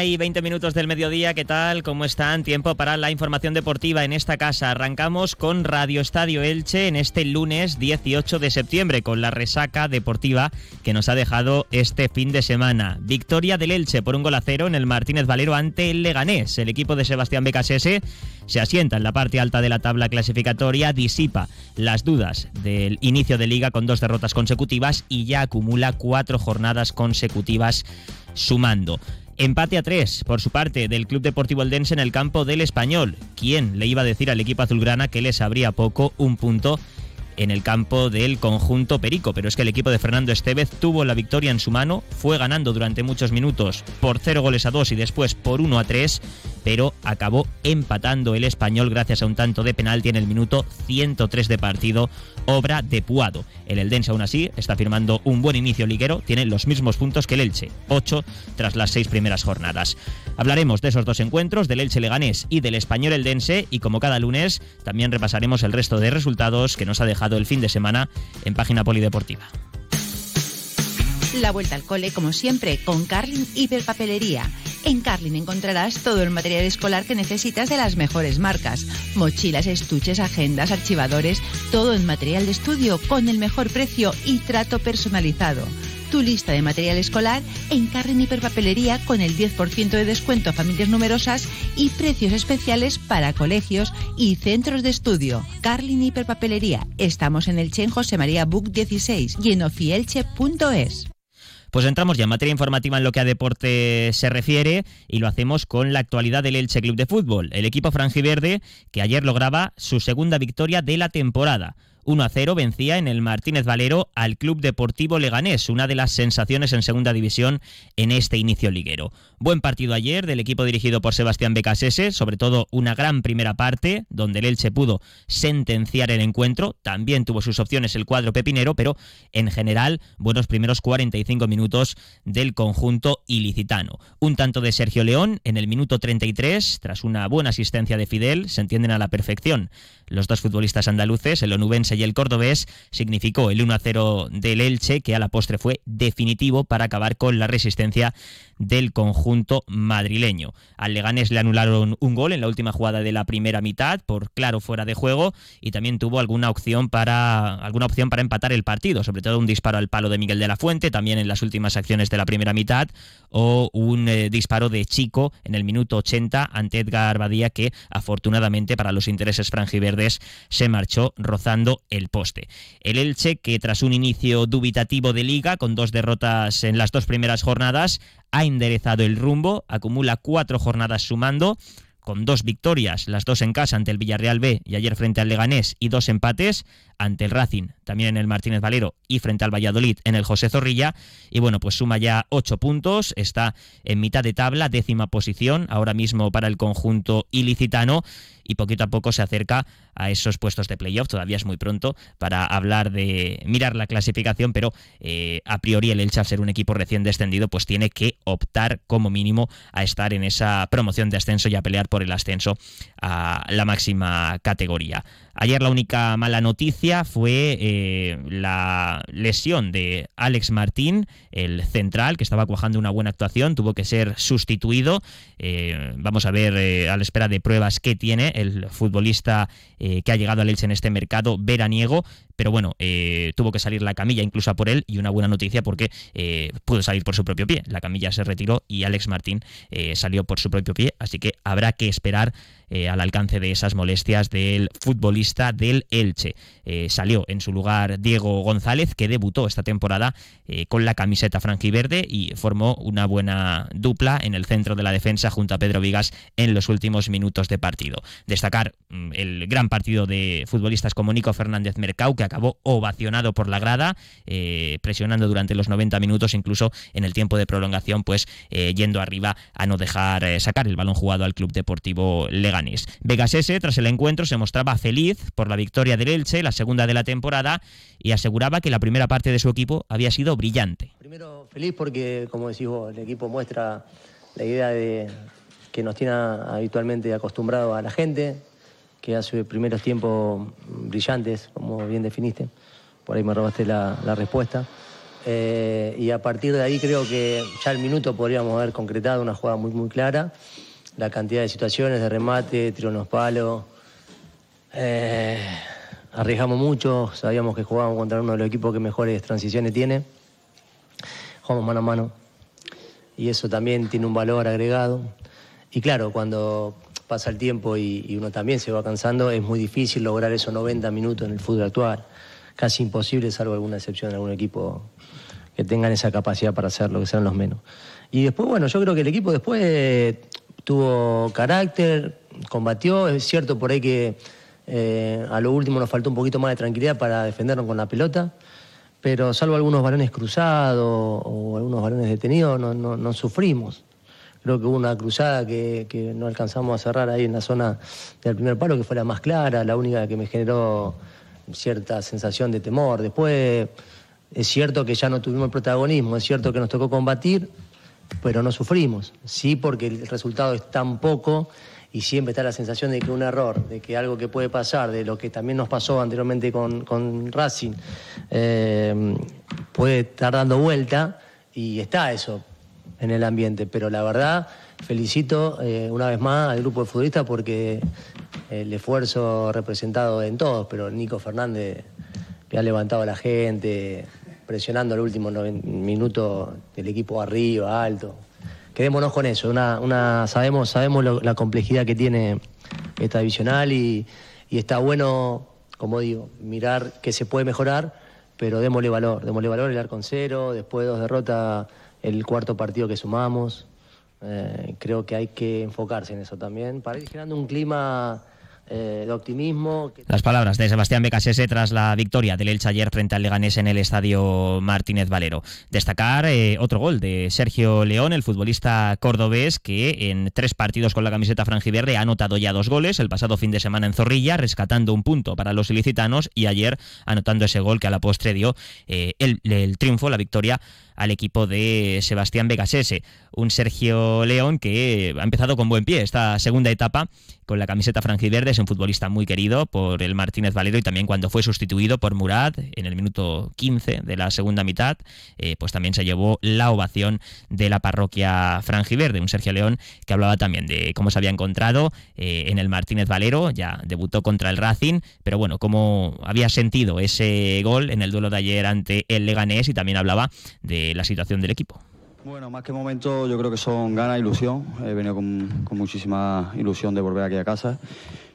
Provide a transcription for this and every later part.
Una y 20 minutos del mediodía, ¿qué tal? ¿Cómo están? Tiempo para la información deportiva en esta casa. Arrancamos con Radio Estadio Elche en este lunes 18 de septiembre con la resaca deportiva que nos ha dejado este fin de semana. Victoria del Elche por un gol a cero en el Martínez Valero ante el Leganés. El equipo de Sebastián Becasese se asienta en la parte alta de la tabla clasificatoria, disipa las dudas del inicio de liga con dos derrotas consecutivas y ya acumula cuatro jornadas consecutivas sumando. Empate a tres, por su parte, del Club Deportivo Eldense en el campo del Español. ¿Quién le iba a decir al equipo azulgrana que les abría poco un punto en el campo del conjunto Perico, pero es que el equipo de Fernando Estevez tuvo la victoria en su mano, fue ganando durante muchos minutos por 0 goles a 2 y después por 1 a 3, pero acabó empatando el español gracias a un tanto de penalti en el minuto 103 de partido, obra de Puado. El Eldense aún así está firmando un buen inicio liguero, tiene los mismos puntos que el Elche, 8 tras las seis primeras jornadas. Hablaremos de esos dos encuentros, del Elche Leganés y del Español Eldense, y como cada lunes, también repasaremos el resto de resultados que nos ha dejado el fin de semana en página polideportiva. La vuelta al cole, como siempre, con Carlin Hiperpapelería. En Carlin encontrarás todo el material escolar que necesitas de las mejores marcas. Mochilas, estuches, agendas, archivadores, todo en material de estudio con el mejor precio y trato personalizado tu lista de material escolar en Carren Hiperpapelería con el 10% de descuento a familias numerosas y precios especiales para colegios y centros de estudio. Carlin Hiperpapelería. Estamos en el Chen José María Book 16 y en ofielche.es. Pues entramos ya en materia informativa en lo que a deporte se refiere y lo hacemos con la actualidad del Elche Club de Fútbol. El equipo franjiverde que ayer lograba su segunda victoria de la temporada. 1 a 0 vencía en el Martínez Valero al Club Deportivo Leganés, una de las sensaciones en segunda división en este inicio liguero. Buen partido ayer del equipo dirigido por Sebastián Becasese, sobre todo una gran primera parte donde el Elche pudo sentenciar el encuentro, también tuvo sus opciones el cuadro pepinero, pero en general buenos primeros 45 minutos del conjunto ilicitano. Un tanto de Sergio León en el minuto 33, tras una buena asistencia de Fidel, se entienden a la perfección los dos futbolistas andaluces, el onubense y el cordobés, significó el 1-0 del Elche, que a la postre fue definitivo para acabar con la resistencia del conjunto madrileño. Al Leganés le anularon un gol en la última jugada de la primera mitad por claro fuera de juego y también tuvo alguna opción para alguna opción para empatar el partido, sobre todo un disparo al palo de Miguel de la Fuente, también en las últimas acciones de la primera mitad o un eh, disparo de Chico en el minuto 80 ante Edgar Badía que afortunadamente para los intereses franjiverdes se marchó rozando el poste. El Elche que tras un inicio dubitativo de liga con dos derrotas en las dos primeras jornadas ha enderezado el rumbo, acumula cuatro jornadas sumando, con dos victorias, las dos en casa ante el Villarreal B y ayer frente al Leganés y dos empates ante el Racing, también en el Martínez Valero y frente al Valladolid en el José Zorrilla. Y bueno, pues suma ya ocho puntos, está en mitad de tabla, décima posición ahora mismo para el conjunto ilicitano y poquito a poco se acerca a esos puestos de playoff. Todavía es muy pronto para hablar de mirar la clasificación, pero eh, a priori el Elche, al ser un equipo recién descendido, pues tiene que optar como mínimo a estar en esa promoción de ascenso y a pelear por el ascenso a la máxima categoría. Ayer la única mala noticia fue eh, la lesión de Alex Martín, el central, que estaba cuajando una buena actuación, tuvo que ser sustituido. Eh, vamos a ver a la espera de pruebas que tiene el futbolista eh, que ha llegado al Elche en este mercado veraniego, pero bueno, eh, tuvo que salir la camilla incluso por él y una buena noticia porque eh, pudo salir por su propio pie. La camilla se retiró y Alex Martín salió por su propio pie, así que habrá que esperar al alcance de esas molestias del futbolista del Elche. salió en su lugar Diego González, que debutó esta temporada con la camiseta franjiverde y formó una buena dupla en el centro de la defensa junto a Pedro Vigas en los últimos minutos de partido. Destacar mm, el gran partido de futbolistas como Nico Fernández Mercau, que acabó ovacionado por la grada, eh, presionando durante los 90 minutos, incluso en el tiempo de prolongación, pues eh, yendo arriba a no dejar eh, sacar el balón jugado al Club Deportivo Leganés. Vegas S, tras el encuentro, se mostraba feliz por la victoria del Elche, la segunda de la temporada, y aseguraba que la primera parte de su equipo había sido brillante. Primero feliz porque, como decís vos, el equipo muestra la idea de que nos tiene habitualmente acostumbrado a la gente, que hace primeros tiempos brillantes, como bien definiste. Por ahí me robaste la, respuesta. eh, y a partir de ahí creo que ya el minuto podríamos haber concretado una jugada muy, muy clara. La cantidad de situaciones de remate, tiro en los palos. Eh, arriesgamos mucho, sabíamos que jugábamos contra uno de los equipos que mejores transiciones tiene. Jugamos mano a mano. Y eso también tiene un valor agregado. Y claro, cuando pasa el tiempo y, uno también se va cansando, es muy difícil lograr esos 90 minutos en el fútbol actual. Casi imposible, salvo alguna excepción en algún equipo que tengan esa capacidad para hacerlo, que sean los menos. Y después, bueno, yo creo que el equipo después tuvo carácter, combatió, es cierto por ahí que eh, a lo último nos faltó un poquito más de tranquilidad para defendernos con la pelota, pero salvo algunos balones cruzados o algunos balones detenidos, no, sufrimos. Creo que hubo una cruzada que, no alcanzamos a cerrar ahí en la zona del primer palo, que fue la más clara, la única que me generó cierta sensación de temor. Después es cierto que ya no tuvimos el protagonismo, es cierto que nos tocó combatir, pero no sufrimos. Sí, porque el resultado es tan poco y siempre está la sensación de que un error, de que algo que puede pasar, de lo que también nos pasó anteriormente con, Racing, eh, puede estar dando vuelta y está eso en el ambiente. Pero la verdad, felicito eh, una vez más al grupo de futbolistas porque el esfuerzo representado en todos, pero Nico Fernández que ha levantado a la gente, presionando el último minuto del equipo arriba, alto. Quedémonos con eso, una, sabemos, sabemos la complejidad que tiene esta divisional y, y está bueno, como digo, mirar que se puede mejorar, pero démosle valor, démosle valor el arco cero, después de dos derrotas el cuarto partido que sumamos. Eh, creo que hay que enfocarse en eso también para ir generando un clima eh, optimismo. Las palabras de Sebastián Becasese tras la victoria del Elche ayer frente al Leganés en el estadio Martínez Valero. Destacar eh, otro gol de Sergio León, el futbolista cordobés, que en tres partidos con la camiseta franjiverde ha anotado ya dos goles, el pasado fin de semana en Zorrilla, rescatando un punto para los ilicitanos y ayer anotando ese gol que a la postre dio el, el triunfo, la victoria al equipo de Sebastián Vegasese. Un Sergio León que ha empezado con buen pie esta segunda etapa con la camiseta franjiverde. Es un futbolista muy querido por el Martínez Valero y también cuando fue sustituido por Murad en el minuto 15 de la segunda mitad, eh, pues también se llevó la ovación de la parroquia franjiverde. Un Sergio León que hablaba también de cómo se había encontrado eh, en el Martínez Valero, ya debutó contra el Racing, pero bueno, cómo había sentido ese gol en el duelo de ayer ante el Leganés y también hablaba de la situación del equipo. Bueno, más que momento yo creo que son ganas, ilusión. He venido con, muchísima ilusión de volver aquí a casa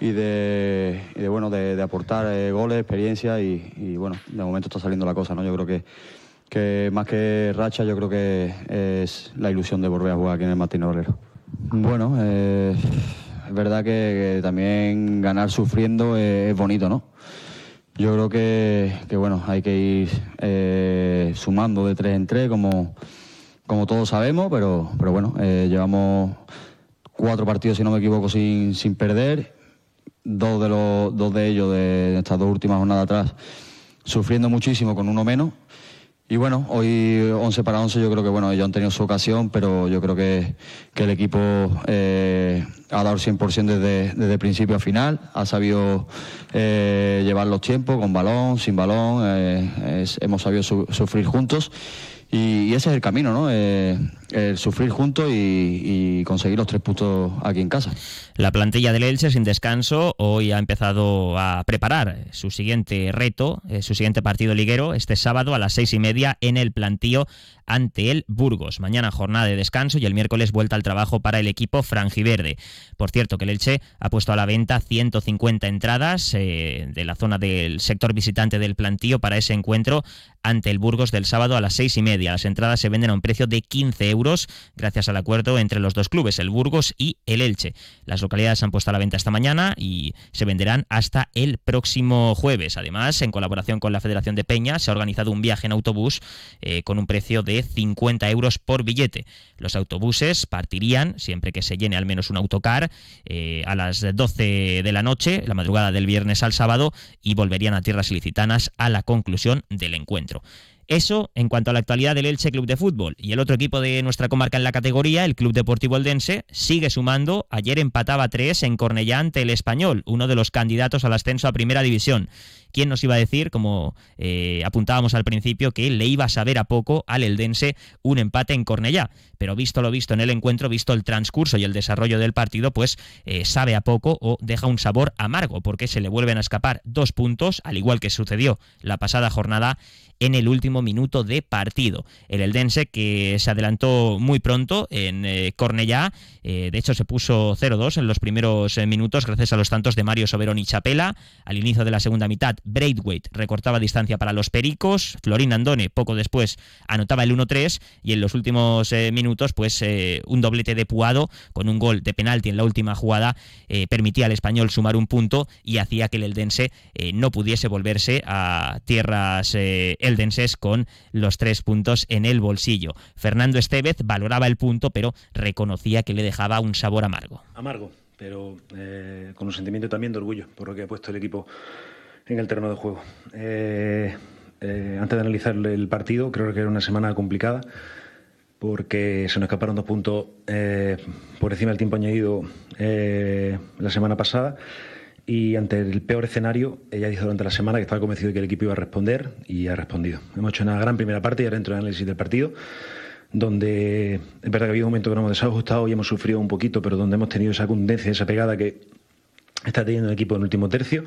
y de, bueno, de, aportar eh, goles, experiencia y, bueno, de momento está saliendo la cosa, ¿no? Yo creo que, que más que racha, yo creo que es la ilusión de volver a jugar aquí en el Martín Obrero. Bueno, eh, es verdad que, también ganar sufriendo es bonito, ¿no? Yo creo que, bueno, hay que ir eh, sumando de tres en tres, como, como todos sabemos, pero, pero bueno, eh, llevamos cuatro partidos, si no me equivoco, sin, sin perder. Dos de, los, dos de ellos de estas dos últimas jornadas atrás, sufriendo muchísimo con uno menos. Y bueno, hoy 11 para 11 yo creo que bueno, ellos han tenido su ocasión, pero yo creo que, el equipo eh, ha dado el 100% desde, desde principio a final, ha sabido eh, llevar los tiempos con balón, sin balón, eh, hemos sabido sufrir juntos y, ese es el camino, ¿no? Sufrir juntos y, conseguir los tres puntos aquí en casa. La plantilla del Elche sin descanso hoy ha empezado a preparar su siguiente reto, eh, su siguiente partido liguero, este sábado a las seis y media en el plantío ante el Burgos. Mañana jornada de descanso y el miércoles vuelta al trabajo para el equipo franjiverde. Por cierto, que el Elche ha puesto a la venta 150 entradas eh, de la zona del sector visitante del plantío para ese encuentro ante el Burgos del sábado a las seis y media. Las entradas se venden a un precio de 15 euros gracias al acuerdo entre los dos clubes, el Burgos y el Elche. Las localidades se han puesto a la venta esta mañana y se venderán hasta el próximo jueves. Además, en colaboración con la Federación de Peña, se ha organizado un viaje en autobús eh, con un precio de 50 euros por billete. Los autobuses partirían, siempre que se llene al menos un autocar, eh, a las 12 de la noche, la madrugada del viernes al sábado, y volverían a tierras ilicitanas a la conclusión del encuentro. Eso en cuanto a la actualidad del Elche Club de Fútbol. Y el otro equipo de nuestra comarca en la categoría, el Club Deportivo Eldense, sigue sumando. Ayer empataba 3 en Cornellá ante el Español, uno de los candidatos al ascenso a Primera División. ¿Quién nos iba a decir, como eh, apuntábamos al principio, que le iba a saber a poco al Eldense un empate en Cornellá? Pero visto lo visto en el encuentro, visto el transcurso y el desarrollo del partido, pues eh, sabe a poco o deja un sabor amargo, porque se le vuelven a escapar dos puntos, al igual que sucedió la pasada jornada en el último minuto de partido. El Eldense que se adelantó muy pronto en eh, Cornellá, de hecho se puso 0-2 en los primeros minutos gracias a los tantos de Mario Soberón y Chapela. Al inicio de la segunda mitad Braithwaite recortaba distancia para los Pericos, Florín Andone poco después anotaba el 1-3 y en los últimos eh, minutos pues eh, un doblete de Puado con un gol de penalti en la última jugada eh, permitía al español sumar un punto y hacía que el Eldense no pudiese volverse a tierras eldenses con los tres puntos en el bolsillo. Fernando Estevez valoraba el punto pero reconocía que le dejaba un sabor amargo. Amargo, pero con un sentimiento también de orgullo por lo que ha puesto el equipo en el terreno de juego. Eh, eh, antes de analizar el partido, creo que era una semana complicada porque se nos escaparon dos puntos eh, por encima del tiempo añadido la semana pasada y ante el peor escenario, ella dijo durante la semana que estaba convencido de que el equipo iba a responder y ha respondido. Hemos hecho una gran primera parte y ahora dentro del análisis del partido, donde es verdad que ha habido un momento que nos hemos desajustado y hemos sufrido un poquito, pero donde hemos tenido esa contundencia, esa pegada que está teniendo el equipo en el último tercio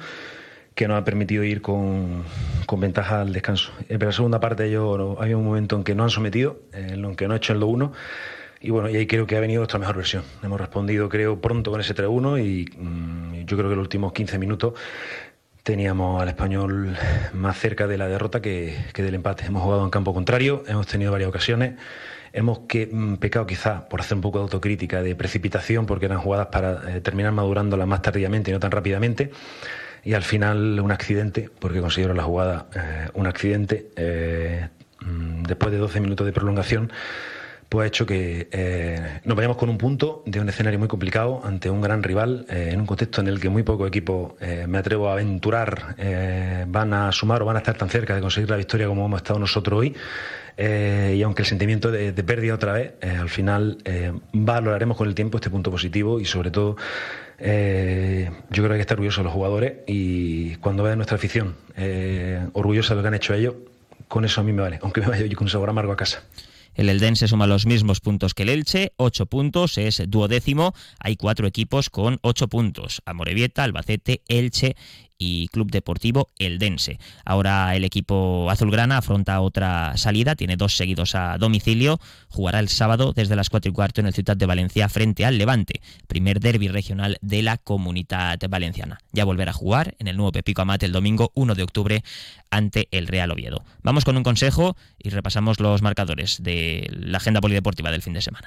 que nos ha permitido ir con, ventaja al descanso. Eh, pero la segunda parte yo había un momento en que no han sometido, en el que no ha hecho el 2-1 y bueno, y ahí creo que ha venido nuestra mejor versión. Hemos respondido creo pronto con ese 3-1 y mm, yo creo que los últimos 15 minutos teníamos al español más cerca de la derrota que, del empate. Hemos jugado en campo contrario, hemos tenido varias ocasiones. Hemos que, mm, pecado quizás por hacer un poco de autocrítica, de precipitación, porque eran jugadas para eh, terminar madurándolas más tardíamente y no tan rápidamente y al final un accidente, porque considero la jugada eh, un accidente, eh, mm, después de 12 minutos de prolongación, pues ha hecho que eh, nos vayamos con un punto de un escenario muy complicado ante un gran rival, en un contexto en el que muy pocos equipos, me atrevo a aventurar, van a sumar o van a estar tan cerca de conseguir la victoria como hemos estado nosotros hoy. y aunque el sentimiento de, pérdida otra vez, al final valoraremos con el tiempo este punto positivo y sobre todo eh, yo creo que hay que estar orgullosos de los jugadores y cuando vean nuestra afición eh, orgullosa de lo que han hecho ellos, con eso a mí me vale, aunque me vaya yo con un sabor amargo a casa. El Eldense suma los mismos puntos que el Elche, ocho puntos, es duodécimo. Hay cuatro equipos con ocho puntos: Amorebieta, Albacete, Elche y Club Deportivo Eldense. Ahora el equipo azulgrana afronta otra salida, tiene dos seguidos a domicilio, jugará el sábado desde las 4 y cuarto en el Ciudad de Valencia frente al Levante, primer derby regional de la comunidad valenciana. Ya volverá a jugar en el nuevo Pepico Amate el domingo 1 de octubre ante el Real Oviedo. Vamos con un consejo y repasamos los marcadores de la agenda polideportiva del fin de semana.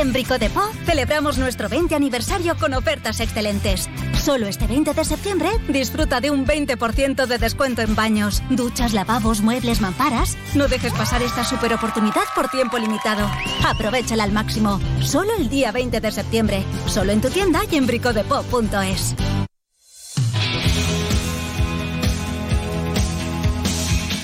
En Brico de celebramos nuestro 20 aniversario con ofertas excelentes. Solo este 20 de septiembre disfruta de un 20% de descuento en baños, duchas, lavabos, muebles, mamparas. No dejes pasar esta super oportunidad por tiempo limitado. Aprovechala al máximo. Solo el día 20 de septiembre. Solo en tu tienda y en bricodepop.es.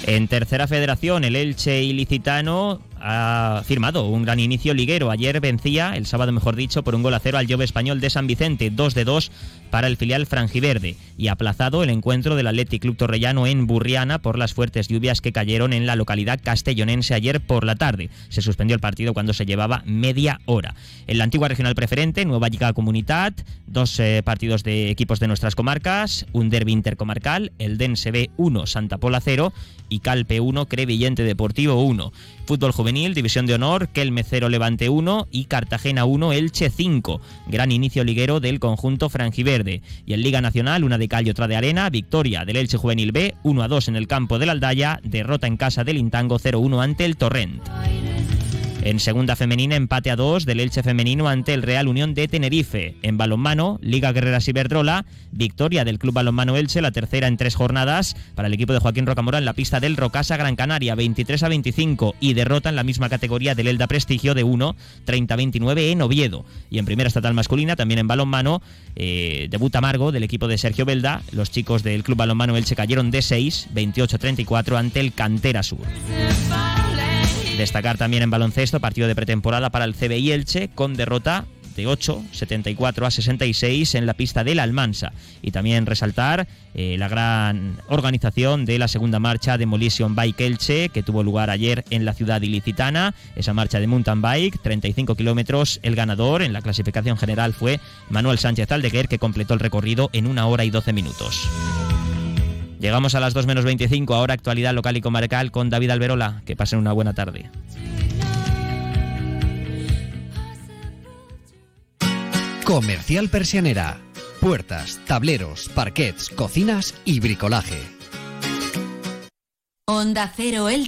En tercera federación, el Elche ilicitano ha firmado un gran inicio liguero. Ayer vencía, el sábado mejor dicho, por un gol a cero al Jove Español de San Vicente, 2 de 2 para el filial franjiverde y aplazado el encuentro del Athletic Club Torrellano en Burriana por las fuertes lluvias que cayeron en la localidad castellonense ayer por la tarde. Se suspendió el partido cuando se llevaba media hora. En la antigua regional preferente, Nueva Liga Comunidad, dos eh, partidos de equipos de nuestras comarcas, un derbi intercomarcal, el Dense B 1, Santa Pola 0 y Calpe 1, Crevillente Deportivo 1. Fútbol juvenil, División de Honor, Kelme 0, Levante 1 y Cartagena 1, Elche 5. Gran inicio liguero del conjunto franjiverde. Y en Liga Nacional, una de cal y otra de arena, victoria del Elche Juvenil B, 1 a 2 en el campo del Aldaya, derrota en casa del Intango 0-1 ante el Torrent. En segunda femenina, empate a dos del Elche femenino ante el Real Unión de Tenerife. En balonmano, Liga Guerreras Iberdrola, victoria del Club Balonmano Elche, la tercera en tres jornadas para el equipo de Joaquín Rocamora en la pista del Rocasa Gran Canaria, 23 a 25 y derrota en la misma categoría del Elda Prestigio de 1, 30 a 29 en Oviedo. Y en primera estatal masculina, también en balonmano, eh, debut amargo del equipo de Sergio Belda. Los chicos del Club Balonmano Elche cayeron de 6, 28 a 34 ante el Cantera Sur. Destacar también en baloncesto, partido de pretemporada para el CBI Elche con derrota de 8, 74 a 66 en la pista de la Almansa. Y también resaltar eh, la gran organización de la segunda marcha Demolition Bike Elche, que tuvo lugar ayer en la ciudad ilicitana. Esa marcha de mountain bike, 35 kilómetros. El ganador en la clasificación general fue Manuel Sánchez Aldeguer, que completó el recorrido en una hora y 12 minutos. Llegamos a las 2 menos 25, ahora actualidad local y comarcal con David Alberola. Que pasen una buena tarde. Comercial Persianera. Puertas, tableros, parquets, cocinas y bricolaje. Onda Cero El